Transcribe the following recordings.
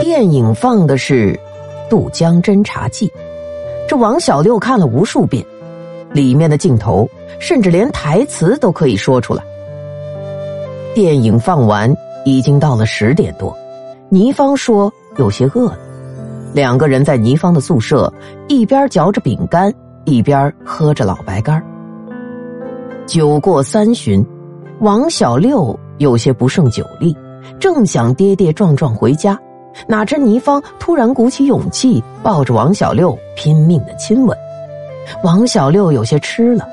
电影放的是《渡江侦察记》，这王小六看了无数遍，里面的镜头甚至连台词都可以说出来。电影放完已经到了十点多，倪芳说有些饿了，两个人在倪芳的宿舍一边嚼着饼干，一边喝着老白干。酒过三巡，王小六有些不胜酒力，正想跌跌撞撞回家，哪知倪芳突然鼓起勇气抱着王小六拼命的亲吻。王小六有些吃了，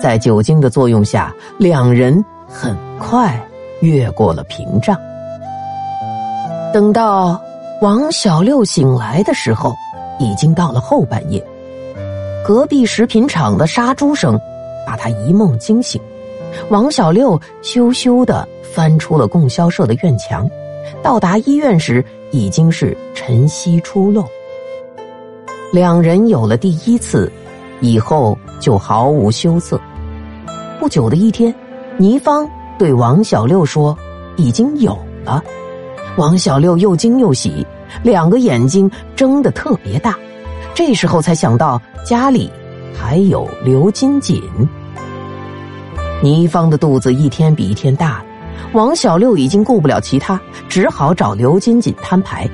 在酒精的作用下，两人很快越过了屏障。等到王小六醒来的时候，已经到了后半夜，隔壁食品厂的杀猪声。把他一梦惊醒，王小六羞羞的翻出了供销社的院墙，到达医院时已经是晨曦初露。两人有了第一次，以后就毫无羞涩。不久的一天，倪芳对王小六说：“已经有了。”王小六又惊又喜，两个眼睛睁得特别大。这时候才想到家里。还有刘金锦，倪芳的肚子一天比一天大了。王小六已经顾不了其他，只好找刘金锦摊牌。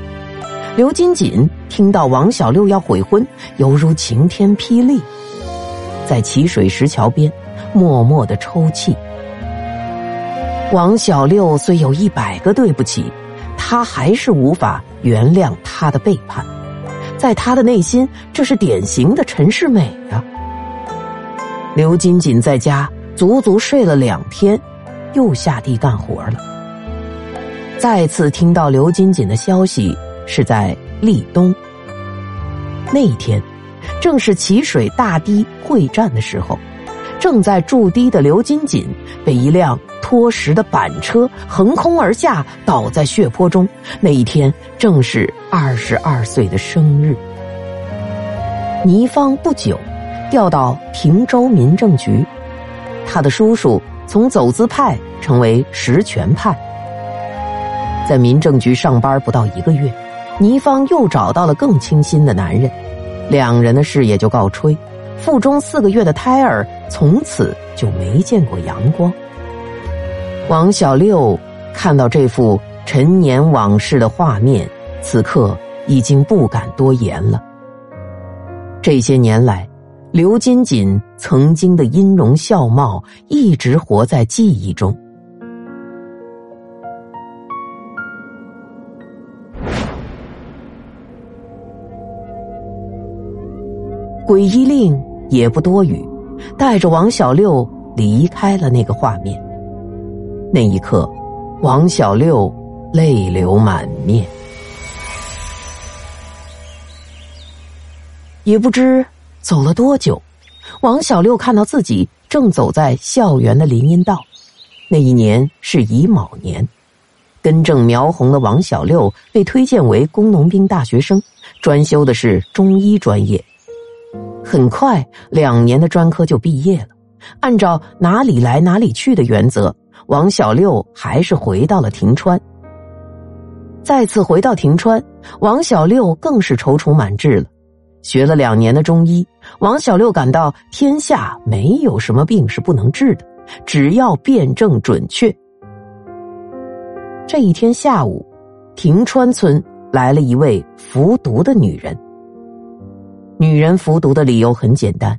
刘金锦听到王小六要悔婚，犹如晴天霹雳，在齐水石桥边默默的抽泣。王小六虽有一百个对不起，他还是无法原谅他的背叛。在他的内心，这是典型的陈世美啊。刘金锦在家足足睡了两天，又下地干活了。再次听到刘金锦的消息是在立冬。那一天，正是齐水大堤会战的时候，正在筑堤的刘金锦被一辆拖石的板车横空而下，倒在血泊中。那一天正是。二十二岁的生日，倪芳不久调到平州民政局，他的叔叔从走资派成为实权派。在民政局上班不到一个月，倪芳又找到了更倾心的男人，两人的事业就告吹，腹中四个月的胎儿从此就没见过阳光。王小六看到这幅陈年往事的画面。此刻已经不敢多言了。这些年来，刘金锦曾经的音容笑貌一直活在记忆中。鬼医令也不多语，带着王小六离开了那个画面。那一刻，王小六泪流满面。也不知走了多久，王小六看到自己正走在校园的林荫道。那一年是乙卯年，根正苗红的王小六被推荐为工农兵大学生，专修的是中医专业。很快，两年的专科就毕业了。按照哪里来哪里去的原则，王小六还是回到了亭川。再次回到亭川，王小六更是踌躇满志了。学了两年的中医，王小六感到天下没有什么病是不能治的，只要辩证准确。这一天下午，亭川村来了一位服毒的女人。女人服毒的理由很简单，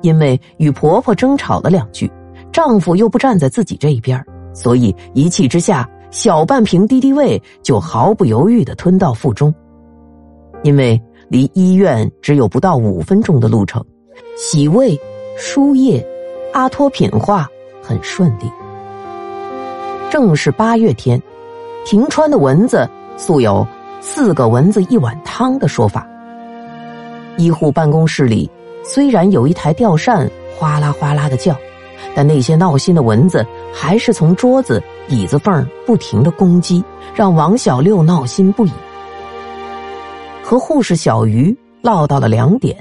因为与婆婆争吵了两句，丈夫又不站在自己这一边，所以一气之下，小半瓶敌敌畏就毫不犹豫的吞到腹中，因为。离医院只有不到五分钟的路程，洗胃、输液、阿托品化很顺利。正是八月天，平川的蚊子素有“四个蚊子一碗汤”的说法。医护办公室里虽然有一台吊扇哗啦哗啦的叫，但那些闹心的蚊子还是从桌子、椅子缝不停的攻击，让王小六闹心不已。和护士小鱼唠到了两点，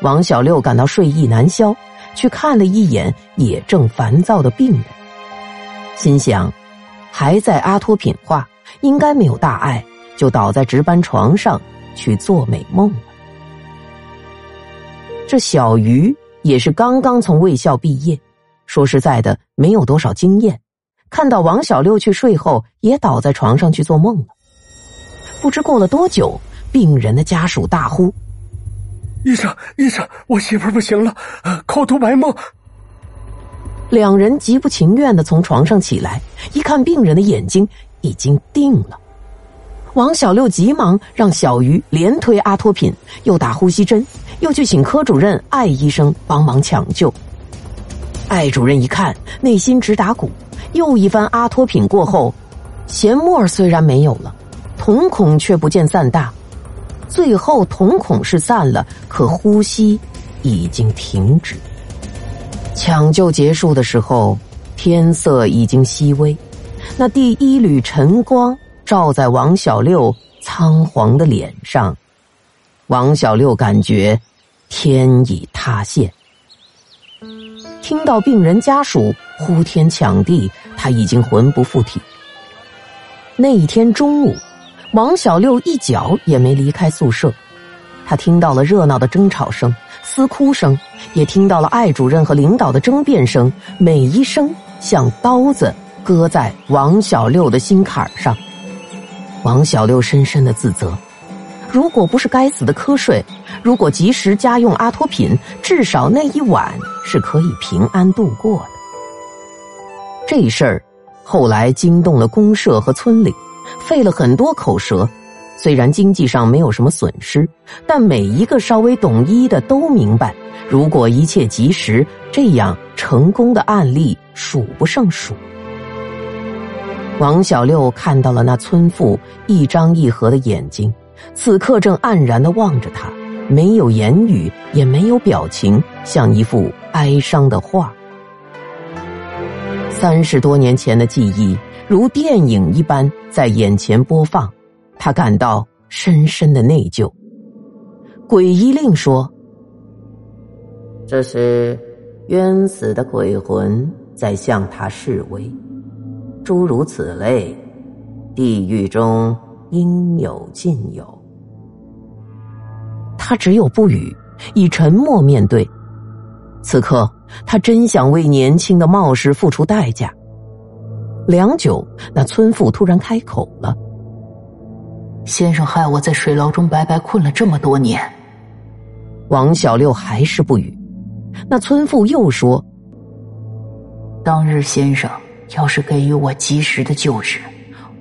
王小六感到睡意难消，去看了一眼也正烦躁的病人，心想，还在阿托品化，应该没有大碍，就倒在值班床上去做美梦了。这小鱼也是刚刚从卫校毕业，说实在的，没有多少经验。看到王小六去睡后，也倒在床上去做梦了。不知过了多久，病人的家属大呼：“医生，医生，我媳妇不行了，口吐白沫。”两人极不情愿的从床上起来，一看病人的眼睛已经定了。王小六急忙让小鱼连推阿托品，又打呼吸针，又去请科主任艾医生帮忙抢救。艾主任一看，内心直打鼓。又一番阿托品过后，涎沫虽然没有了，瞳孔却不见散大。最后瞳孔是散了，可呼吸已经停止。抢救结束的时候，天色已经熹微，那第一缕晨光照在王小六苍黄的脸上，王小六感觉天已塌陷。听到病人家属呼天抢地，他已经魂不附体。那一天中午，王小六一脚也没离开宿舍，他听到了热闹的争吵声、撕哭声，也听到了艾主任和领导的争辩声，每一声像刀子割在王小六的心坎上。王小六深深的自责。如果不是该死的瞌睡，如果及时加用阿托品，至少那一晚是可以平安度过的。这事儿后来惊动了公社和村里，费了很多口舌。虽然经济上没有什么损失，但每一个稍微懂医的都明白，如果一切及时，这样成功的案例数不胜数。王小六看到了那村妇一张一合的眼睛。此刻正黯然的望着他，没有言语，也没有表情，像一幅哀伤的画。三十多年前的记忆如电影一般在眼前播放，他感到深深的内疚。鬼医令说：“这是冤死的鬼魂在向他示威，诸如此类，地狱中。”应有尽有，他只有不语，以沉默面对。此刻，他真想为年轻的冒失付出代价。良久，那村妇突然开口了：“先生害我在水牢中白白困了这么多年。”王小六还是不语。那村妇又说：“当日先生要是给予我及时的救治。”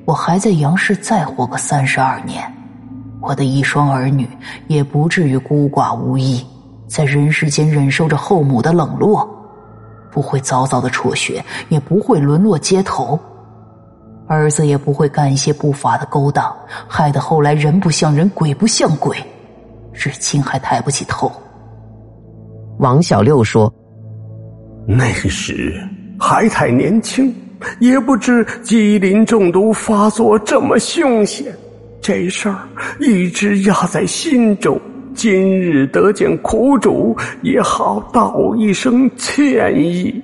我还在杨氏再活个三十二年，我的一双儿女也不至于孤寡无依，在人世间忍受着后母的冷落，不会早早的辍学，也不会沦落街头，儿子也不会干一些不法的勾当，害得后来人不像人，鬼不像鬼，至今还抬不起头。王小六说：“那时还太年轻。”也不知吉林中毒发作这么凶险，这事儿一直压在心中。今日得见苦主，也好道一声歉意。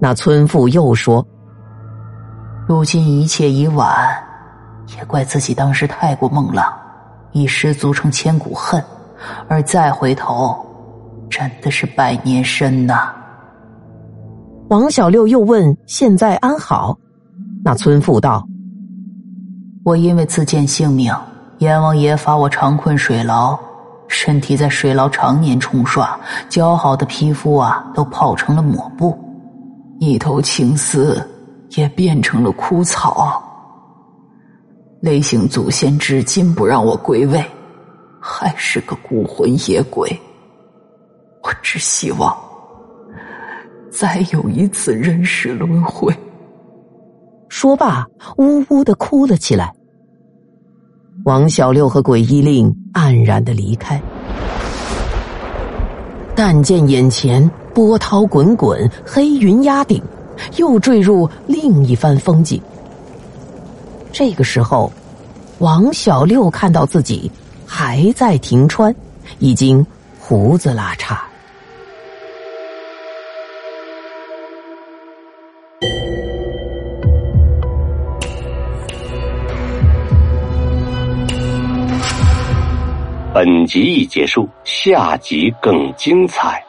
那村妇又说：“如今一切已晚，也怪自己当时太过梦浪，一失足成千古恨，而再回头，真的是百年身呐。”王小六又问：“现在安好？”那村妇道：“我因为自见性命，阎王爷罚我长困水牢，身体在水牢常年冲刷，姣好的皮肤啊都泡成了抹布，一头青丝也变成了枯草。雷姓祖先至今不让我归位，还是个孤魂野鬼。我只希望。”再有一次人世轮回。说罢，呜呜的哭了起来。王小六和鬼医令黯然的离开。但见眼前波涛滚滚，黑云压顶，又坠入另一番风景。这个时候，王小六看到自己还在停川，已经胡子拉碴。本集已结束，下集更精彩。